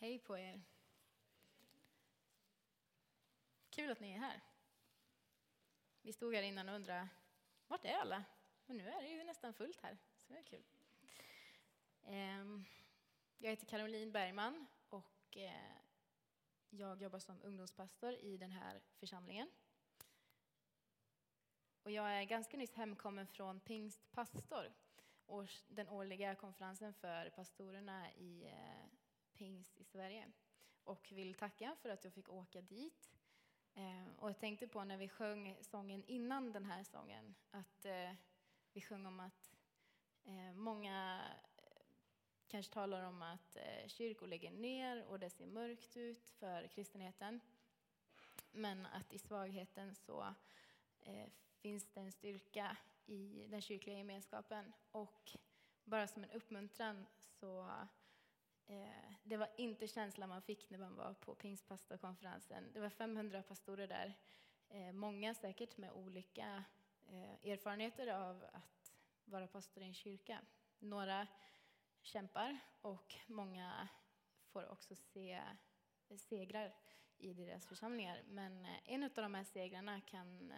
Hej på er. Kul att ni är här. Vi stod här innan och undrade, vart är alla? Men nu är det ju nästan fullt här, så det är kul. Ehm, jag heter Caroline Bergman och eh, jag jobbar som ungdomspastor i den här församlingen. Och jag är ganska nyss hemkommen från Pingstpastor, den årliga konferensen för pastorerna i eh, pingst i Sverige. Och vill tacka för att jag fick åka dit. Eh, och jag tänkte på när vi sjöng sången innan den här sången, att eh, vi sjöng om att eh, många eh, kanske talar om att eh, kyrkor lägger ner och det ser mörkt ut för kristenheten. Men att i svagheten så eh, finns det en styrka i den kyrkliga gemenskapen. Och bara som en uppmuntran så Eh, det var inte känslan man fick när man var på pingstpastorkonferensen. Det var 500 pastorer där, eh, många säkert med olika eh, erfarenheter av att vara pastor i en kyrka. Några kämpar och många får också se segrar i deras församlingar. Men en av de här segrarna kan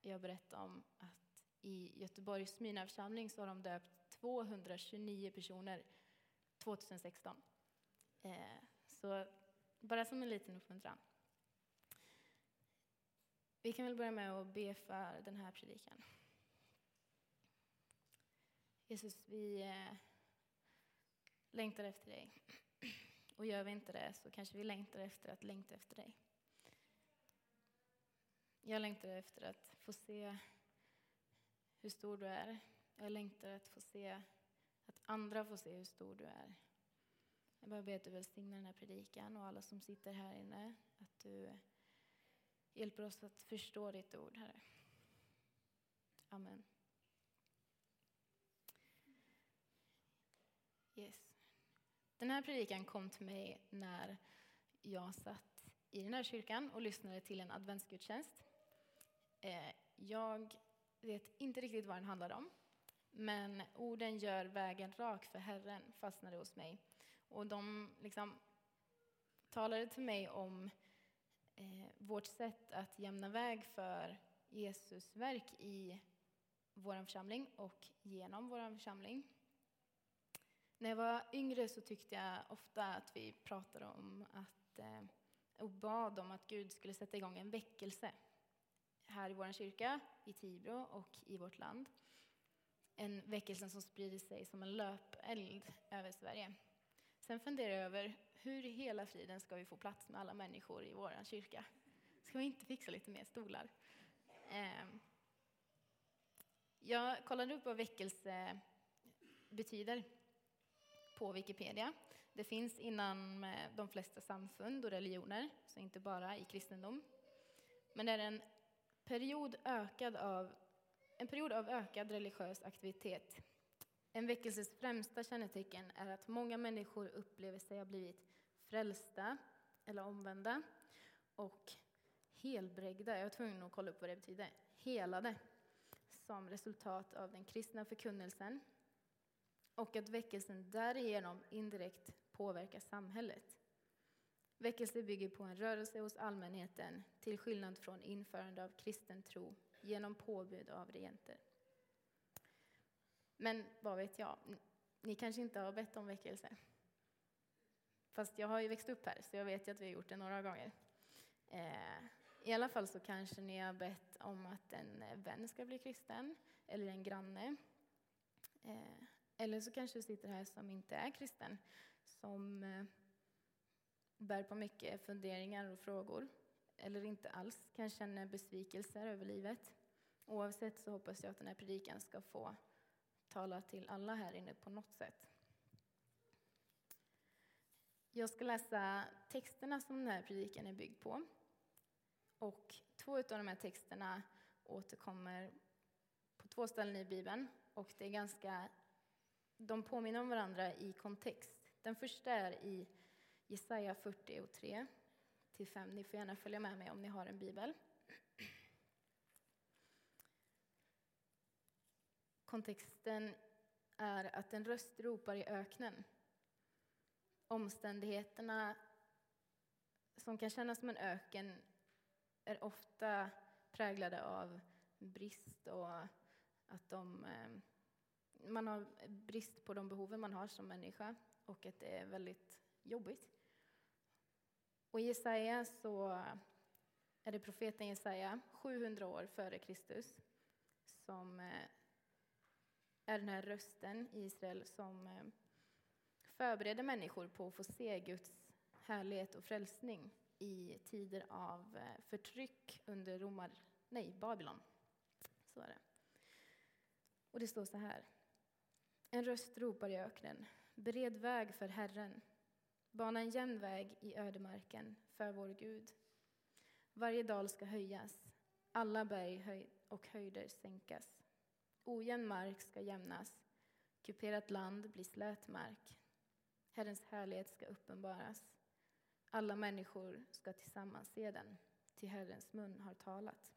jag berätta om att i Göteborgs Smyna församling så har de döpt 229 personer 2016. Eh, så bara som en liten uppmuntran. Vi kan väl börja med att be för den här predikan. Jesus, vi eh, längtar efter dig. Och gör vi inte det så kanske vi längtar efter att längta efter dig. Jag längtar efter att få se hur stor du är. Jag längtar att få se att andra får se hur stor du är. Jag bara ber att du välsignar den här predikan och alla som sitter här inne. Att du hjälper oss att förstå ditt ord, Herre. Amen. Yes. Den här predikan kom till mig när jag satt i den här kyrkan och lyssnade till en adventsgudstjänst. Eh, jag vet inte riktigt vad den handlade om, men orden gör vägen rak för Herren fastnade hos mig. Och de liksom talade till mig om eh, vårt sätt att jämna väg för Jesus verk i vår församling och genom vår församling. När jag var yngre så tyckte jag ofta att vi pratade om att, eh, och bad om att Gud skulle sätta igång en väckelse här i vår kyrka, i Tibro och i vårt land. En väckelse som sprider sig som en löpeld över Sverige. Sen funderar jag över hur i hela friden ska vi få plats med alla människor i vår kyrka? Ska vi inte fixa lite mer stolar? Ehm, jag kollade upp vad väckelse betyder på Wikipedia. Det finns inom de flesta samfund och religioner, så inte bara i kristendom. Men det är en period, ökad av, en period av ökad religiös aktivitet en väckelses främsta kännetecken är att många människor upplever sig ha blivit frälsta eller omvända och helbrägda, jag var tvungen att kolla upp vad det betyder, helade som resultat av den kristna förkunnelsen och att väckelsen därigenom indirekt påverkar samhället. Väckelse bygger på en rörelse hos allmänheten till skillnad från införande av kristen tro genom påbud av regenter. Men vad vet jag, ni kanske inte har bett om väckelse. Fast jag har ju växt upp här, så jag vet ju att vi har gjort det några gånger. Eh, I alla fall så kanske ni har bett om att en eh, vän ska bli kristen, eller en granne. Eh, eller så kanske du sitter här som inte är kristen, som eh, bär på mycket funderingar och frågor, eller inte alls kan känna besvikelser över livet. Oavsett så hoppas jag att den här predikan ska få talar till alla här inne på något sätt. Jag ska läsa texterna som den här predikan är byggd på. Och två av de här texterna återkommer på två ställen i Bibeln. Och det är ganska, de påminner om varandra i kontext. Den första är i Jesaja 43 till 5. Ni får gärna följa med mig om ni har en bibel. Kontexten är att en röst ropar i öknen. omständigheterna som kan kännas som en öken är ofta präglade av brist och att de, eh, man har brist på de behoven man har som människa och att det är väldigt jobbigt. Och i Jesaja så är det profeten Jesaja, 700 år före Kristus, som eh, är den här rösten i Israel som eh, förbereder människor på att få se Guds härlighet och frälsning i tider av eh, förtryck under Romar, nej, Babylon. Så är det. Och det står så här. En röst ropar i öknen. Bered väg för Herren. Bana en jämn väg i ödemarken för vår Gud. Varje dal ska höjas, alla berg och höjder sänkas. Ojämn mark ska jämnas, kuperat land blir slät mark. Herrens härlighet ska uppenbaras. Alla människor ska tillsammans se den, till Herrens mun har talat.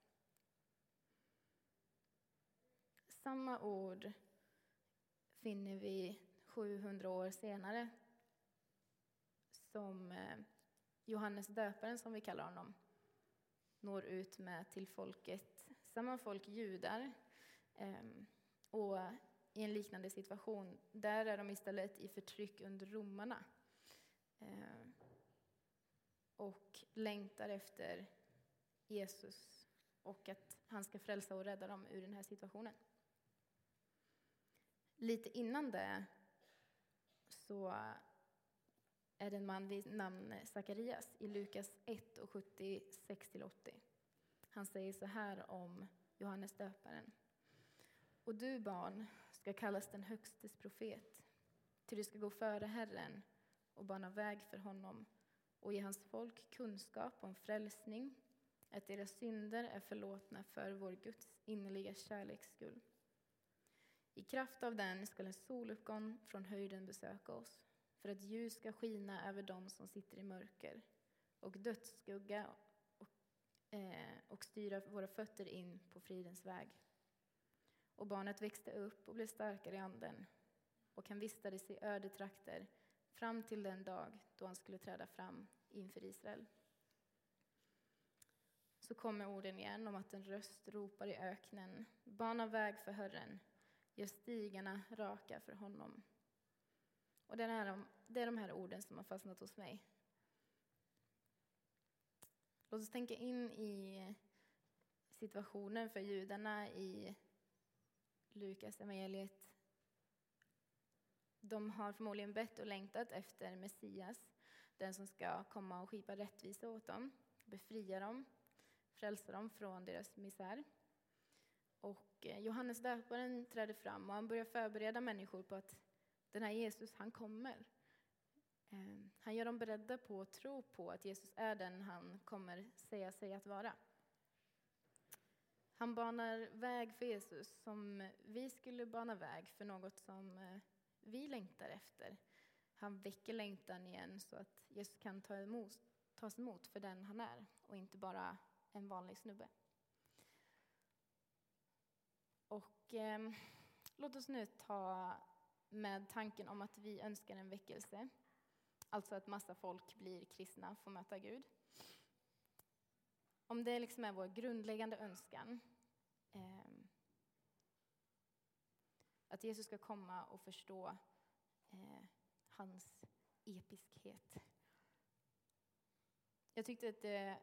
Samma ord finner vi 700 år senare som eh, Johannes döparen, som vi kallar honom, når ut med till folket. Samma folk, judar, Ehm, och i en liknande situation, där är de istället i förtryck under romarna. Ehm, och längtar efter Jesus och att han ska frälsa och rädda dem ur den här situationen. Lite innan det så är det en man vid namn Sakarias i Lukas 1 och 76-80. Han säger så här om Johannes döparen. Och du barn ska kallas den högstes profet, ty du ska gå före Herren och bana väg för honom och ge hans folk kunskap om frälsning, att deras synder är förlåtna för vår Guds innerliga kärleks skull. I kraft av den skall en soluppgång från höjden besöka oss, för att ljus ska skina över dem som sitter i mörker och dödsskugga och, eh, och styra våra fötter in på fridens väg. Och barnet växte upp och blev starkare i anden, och han vistades i öde trakter fram till den dag då han skulle träda fram inför Israel. Så kommer orden igen om att en röst ropar i öknen, bana väg för Herren, gör stigarna raka för honom. Och det är, det är de här orden som har fastnat hos mig. Låt oss tänka in i situationen för judarna i Lukas evangeliet de har förmodligen bett och längtat efter Messias, den som ska komma och skipa rättvisa åt dem, befria dem, frälsa dem från deras misär. Och eh, Johannes döparen träder fram och han börjar förbereda människor på att den här Jesus, han kommer. Eh, han gör dem beredda på att tro på att Jesus är den han kommer säga sig att vara. Han banar väg för Jesus som vi skulle bana väg för något som eh, vi längtar efter. Han väcker längtan igen så att Jesus kan ta emot, tas emot för den han är och inte bara en vanlig snubbe. Och eh, låt oss nu ta med tanken om att vi önskar en väckelse. Alltså att massa folk blir kristna, får möta Gud. Om det liksom är vår grundläggande önskan eh, att Jesus ska komma och förstå eh, hans episkhet. Jag tyckte att det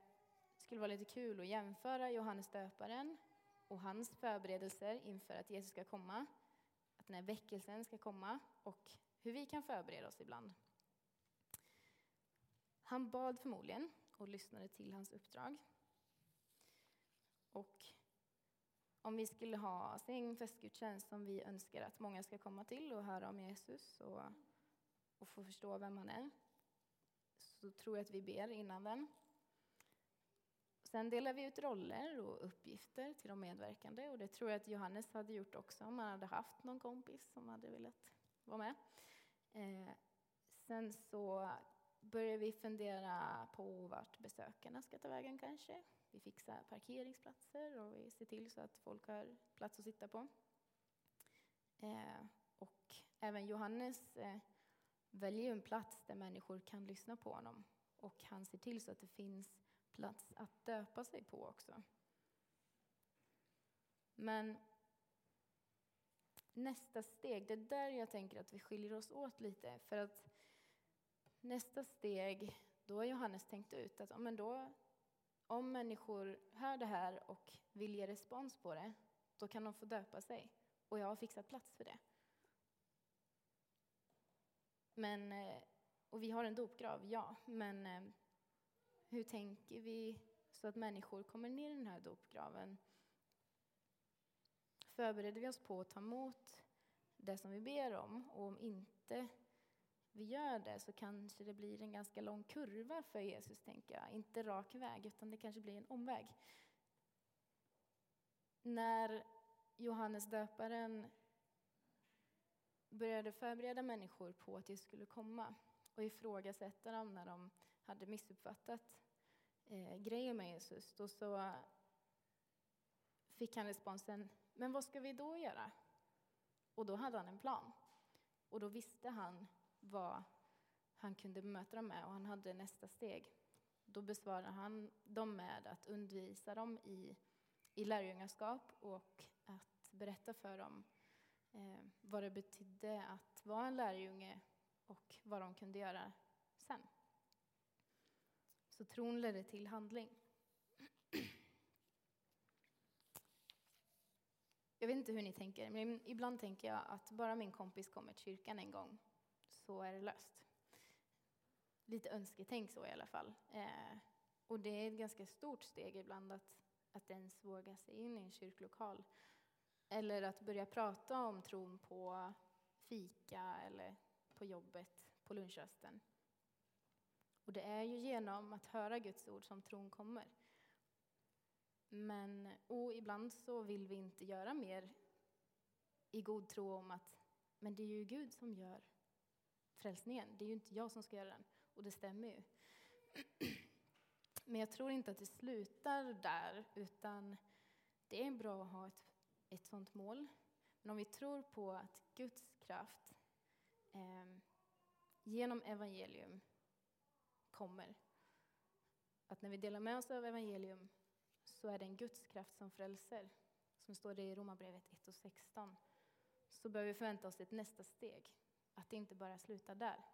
skulle vara lite kul att jämföra Johannes döparen och hans förberedelser inför att Jesus ska komma, att när väckelsen ska komma och hur vi kan förbereda oss ibland. Han bad förmodligen och lyssnade till hans uppdrag. Och om vi skulle ha en festgudstjänst som vi önskar att många ska komma till och höra om Jesus och, och få förstå vem han är, så tror jag att vi ber innan den. Sen delar vi ut roller och uppgifter till de medverkande och det tror jag att Johannes hade gjort också om han hade haft någon kompis som hade velat vara med. Eh, sen så börjar vi fundera på vart besökarna ska ta vägen kanske. Vi fixar parkeringsplatser och vi ser till så att folk har plats att sitta på. Eh, och även Johannes eh, väljer en plats där människor kan lyssna på honom. Och han ser till så att det finns plats att döpa sig på också. Men nästa steg, det är där jag tänker att vi skiljer oss åt lite. För att nästa steg, då har Johannes tänkt ut att men då, om människor hör det här och vill ge respons på det, då kan de få döpa sig. Och jag har fixat plats för det. Men, eh, och vi har en dopgrav, ja, men eh, hur tänker vi så att människor kommer ner i den här dopgraven? Förbereder vi oss på att ta emot det som vi ber om? Och om inte vi gör det så kanske det blir en ganska lång kurva för Jesus, tänker jag. Inte rak väg, utan det kanske blir en omväg. När Johannes döparen började förbereda människor på att Jesus skulle komma och ifrågasätta dem när de hade missuppfattat eh, grejen med Jesus, då så fick han responsen, men vad ska vi då göra? Och då hade han en plan. Och då visste han vad han kunde bemöta dem med och han hade nästa steg. Då besvarade han dem med att undervisa dem i, i lärjungaskap och att berätta för dem eh, vad det betydde att vara en lärjunge och vad de kunde göra sen. Så tron ledde till handling. Jag vet inte hur ni tänker, men ibland tänker jag att bara min kompis kommer till kyrkan en gång så är det löst. Lite önsketänk så i alla fall. Eh, och det är ett ganska stort steg ibland att, att ens våga sig in i en kyrklokal. Eller att börja prata om tron på fika eller på jobbet, på lunchrasten. Och det är ju genom att höra Guds ord som tron kommer. Men och ibland så vill vi inte göra mer i god tro om att men det är ju Gud som gör frälsningen. Det är ju inte jag som ska göra den. Och det stämmer ju. Men jag tror inte att det slutar där, utan det är bra att ha ett, ett sånt mål. Men om vi tror på att Guds kraft eh, genom evangelium kommer, att när vi delar med oss av evangelium så är det en Guds kraft som frälser, som står det i Romarbrevet 1 och 16, så bör vi förvänta oss ett nästa steg. Att det inte bara slutar där.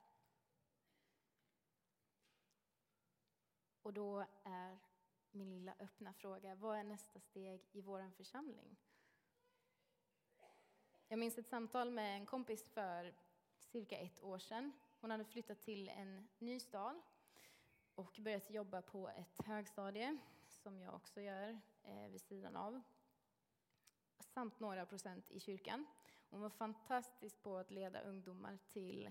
Och då är min lilla öppna fråga, vad är nästa steg i vår församling? Jag minns ett samtal med en kompis för cirka ett år sedan. Hon hade flyttat till en ny stad och börjat jobba på ett högstadie, som jag också gör eh, vid sidan av, samt några procent i kyrkan. Hon var fantastisk på att leda ungdomar till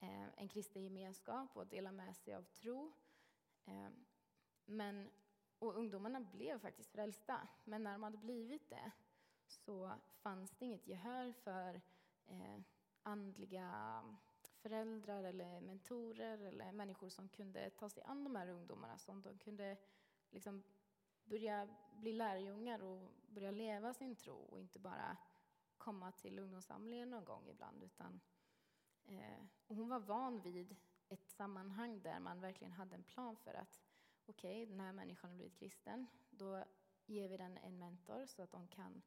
eh, en kristen gemenskap och dela med sig av tro. Eh, men, och ungdomarna blev faktiskt frälsta, men när de hade blivit det så fanns det inget gehör för eh, andliga föräldrar eller mentorer eller människor som kunde ta sig an de här ungdomarna, som de kunde liksom börja bli lärjungar och börja leva sin tro och inte bara komma till ungdomssamlingen någon gång ibland. Utan, eh, och hon var van vid ett sammanhang där man verkligen hade en plan för att okej, okay, den här människan har blivit kristen. Då ger vi den en mentor så att de kan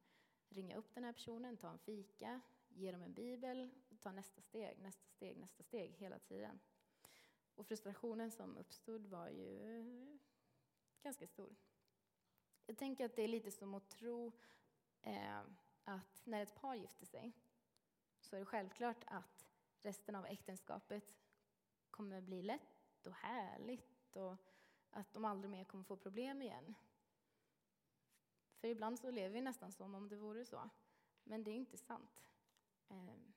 ringa upp den här personen, ta en fika, ge dem en bibel, ta nästa steg, nästa steg, nästa steg hela tiden. Och frustrationen som uppstod var ju ganska stor. Jag tänker att det är lite som att tro eh, att när ett par gifter sig så är det självklart att resten av äktenskapet kommer bli lätt och härligt och att de aldrig mer kommer få problem igen. För ibland så lever vi nästan som om det vore så. Men det är inte sant. Ehm,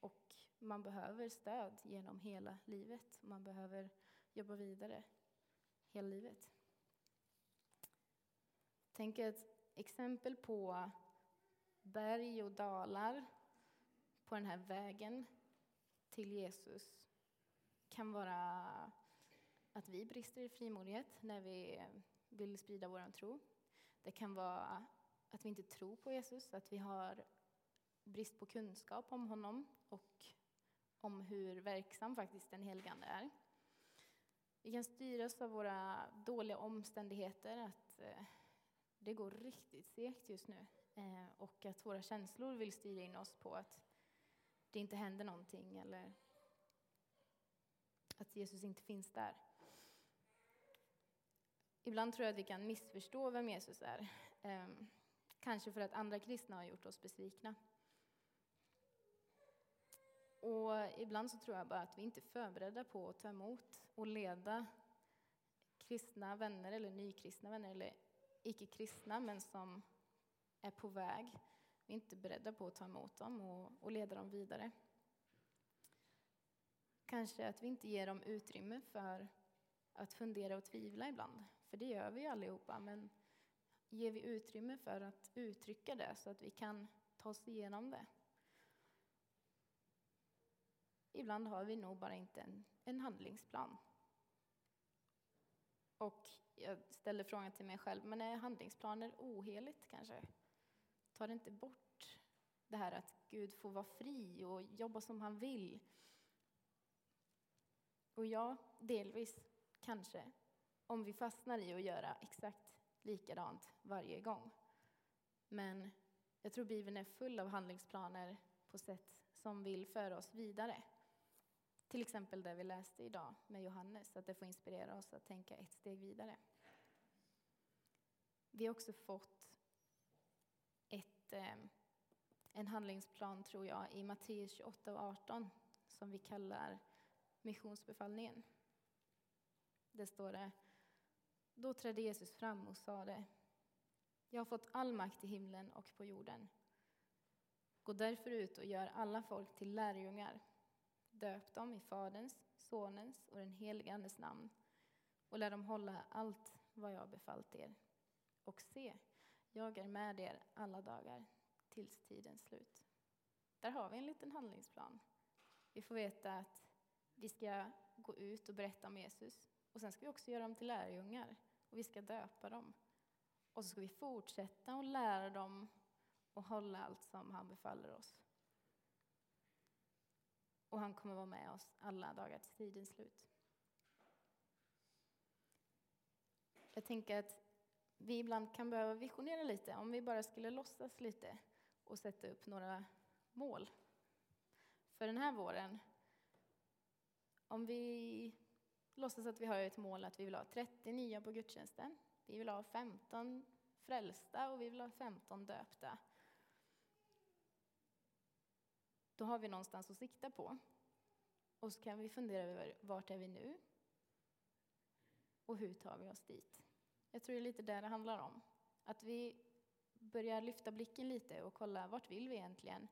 och man behöver stöd genom hela livet. Man behöver jobba vidare hela livet. Tänk ett exempel på berg och dalar på den här vägen till Jesus kan vara att vi brister i frimodighet när vi vill sprida vår tro. Det kan vara att vi inte tror på Jesus, att vi har brist på kunskap om honom och om hur verksam faktiskt den helgande är. Vi kan styras av våra dåliga omständigheter, att eh, det går riktigt segt just nu. Eh, och att våra känslor vill styra in oss på att det inte händer någonting eller att Jesus inte finns där. Ibland tror jag att vi kan missförstå vem Jesus är. Ehm, kanske för att andra kristna har gjort oss besvikna. Och ibland så tror jag bara att vi inte är förberedda på att ta emot och leda kristna vänner eller nykristna vänner eller icke-kristna men som är på väg. Vi är inte beredda på att ta emot dem och, och leda dem vidare. Kanske att vi inte ger dem utrymme för att fundera och tvivla ibland. För det gör vi ju allihopa, men ger vi utrymme för att uttrycka det så att vi kan ta oss igenom det? Ibland har vi nog bara inte en, en handlingsplan. Och jag ställer frågan till mig själv, men är handlingsplaner oheligt kanske? Tar det inte bort det här att Gud får vara fri och jobba som han vill? Och ja, delvis kanske, om vi fastnar i att göra exakt likadant varje gång. Men jag tror Bibeln är full av handlingsplaner på sätt som vill föra oss vidare. Till exempel det vi läste idag med Johannes, att det får inspirera oss att tänka ett steg vidare. Vi har också fått ett, eh, en handlingsplan, tror jag, i Matteus 28 och 18 som vi kallar missionsbefallningen. Det står det, då trädde Jesus fram och sade, jag har fått all makt i himlen och på jorden. Gå därför ut och gör alla folk till lärjungar Döp dem i Faderns, Sonens och den helige Andes namn och lär dem hålla allt vad jag befallt er. Och se, jag är med er alla dagar tills tidens slut. Där har vi en liten handlingsplan. Vi får veta att vi ska gå ut och berätta om Jesus. Och sen ska vi också göra dem till lärjungar och vi ska döpa dem. Och så ska vi fortsätta att lära dem och hålla allt som han befaller oss och han kommer vara med oss alla dagar till tidens slut. Jag tänker att vi ibland kan behöva visionera lite, om vi bara skulle låtsas lite och sätta upp några mål. För den här våren, om vi låtsas att vi har ett mål att vi vill ha 30 nya på gudstjänsten, vi vill ha 15 frälsta och vi vill ha 15 döpta. Då har vi någonstans att sikta på. Och så kan vi fundera över vart är vi nu? Och hur tar vi oss dit? Jag tror det är lite det det handlar om. Att vi börjar lyfta blicken lite och kolla vart vill vi egentligen?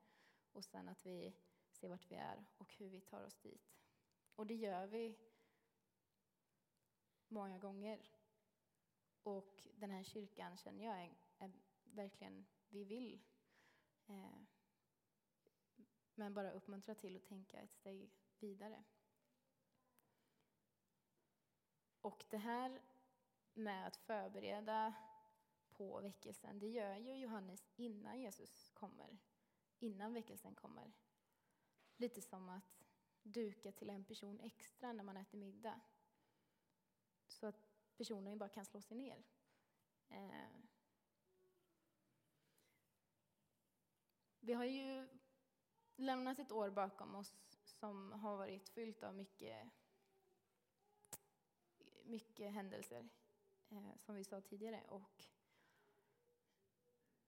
Och sen att vi ser vart vi är och hur vi tar oss dit. Och det gör vi många gånger. Och den här kyrkan känner jag är, är verkligen, vi vill eh, men bara uppmuntra till att tänka ett steg vidare. Och det här med att förbereda på väckelsen, det gör ju Johannes innan Jesus kommer, innan väckelsen kommer. Lite som att duka till en person extra när man äter middag. Så att personen bara kan slå sig ner. Eh. Vi har ju lämnat ett år bakom oss som har varit fyllt av mycket, mycket händelser, eh, som vi sa tidigare. Och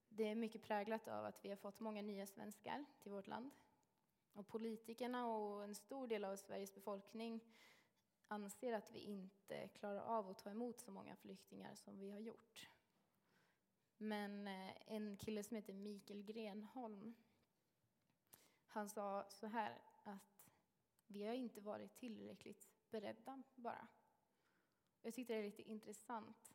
det är mycket präglat av att vi har fått många nya svenskar till vårt land. Och politikerna och en stor del av Sveriges befolkning anser att vi inte klarar av att ta emot så många flyktingar som vi har gjort. Men eh, en kille som heter Mikael Grenholm han sa så här att vi har inte varit tillräckligt beredda bara. Jag tyckte det är lite intressant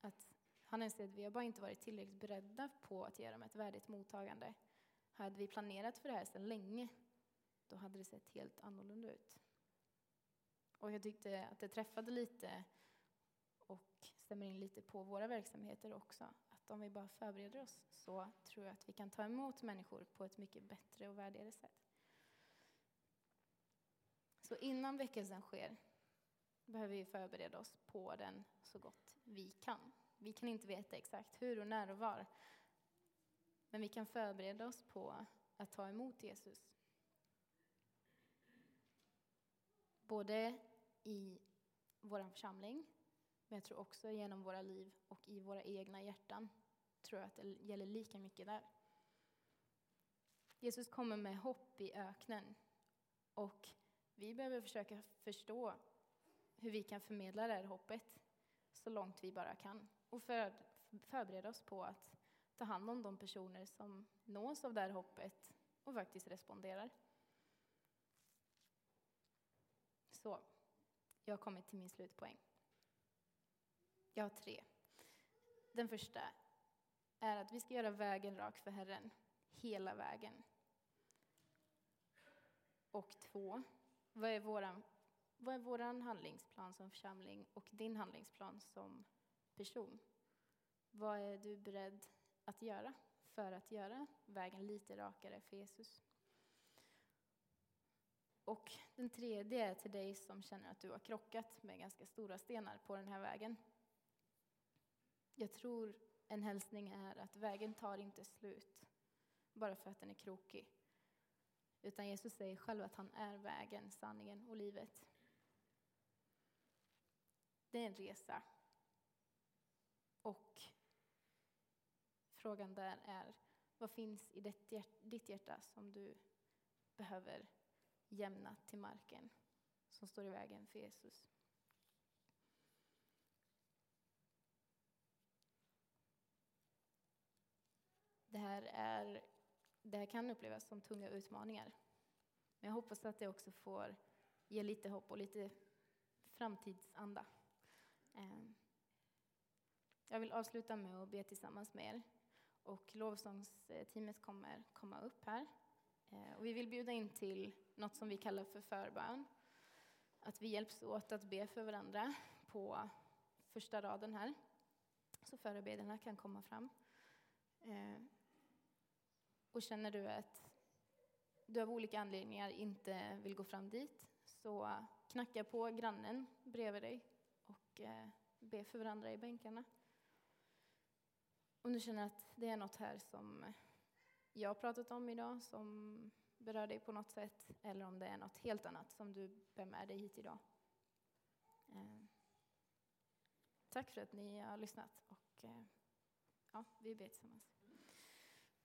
att han säger att vi har bara inte varit tillräckligt beredda på att ge dem ett värdigt mottagande. Hade vi planerat för det här sedan länge, då hade det sett helt annorlunda ut. Och jag tyckte att det träffade lite och stämmer in lite på våra verksamheter också att om vi bara förbereder oss så tror jag att vi kan ta emot människor på ett mycket bättre och värdigare sätt. Så innan väckelsen sker behöver vi förbereda oss på den så gott vi kan. Vi kan inte veta exakt hur och när och var. Men vi kan förbereda oss på att ta emot Jesus. Både i vår församling, men jag tror också genom våra liv och i våra egna hjärtan. tror jag att det gäller lika mycket där. Jesus kommer med hopp i öknen. Och vi behöver försöka förstå hur vi kan förmedla det här hoppet så långt vi bara kan. Och för, förbereda oss på att ta hand om de personer som nås av det här hoppet och faktiskt responderar. Så, jag har kommit till min slutpoäng. Jag har tre. Den första är att vi ska göra vägen rak för Herren, hela vägen. Och två, vad är våran, vad är vår handlingsplan som församling och din handlingsplan som person? Vad är du beredd att göra för att göra vägen lite rakare för Jesus? Och den tredje är till dig som känner att du har krockat med ganska stora stenar på den här vägen. Jag tror en hälsning är att vägen tar inte slut bara för att den är krokig. Utan Jesus säger själv att han är vägen, sanningen och livet. Det är en resa. Och frågan där är, vad finns i ditt hjärta som du behöver jämna till marken, som står i vägen för Jesus? Det här, är, det här kan upplevas som tunga utmaningar. Men jag hoppas att det också får ge lite hopp och lite framtidsanda. Ehm, jag vill avsluta med att be tillsammans med er. Och lovsångsteamet kommer komma upp här. Ehm, och vi vill bjuda in till något som vi kallar för förbön. Att vi hjälps åt att be för varandra på första raden här. Så förebedjarna kan komma fram. Ehm, och känner du att du av olika anledningar inte vill gå fram dit, så knacka på grannen bredvid dig och eh, be för varandra i bänkarna. Om du känner att det är något här som eh, jag har pratat om idag som berör dig på något sätt, eller om det är något helt annat som du bär med dig hit idag. Eh, tack för att ni har lyssnat och ja, vi ber tillsammans.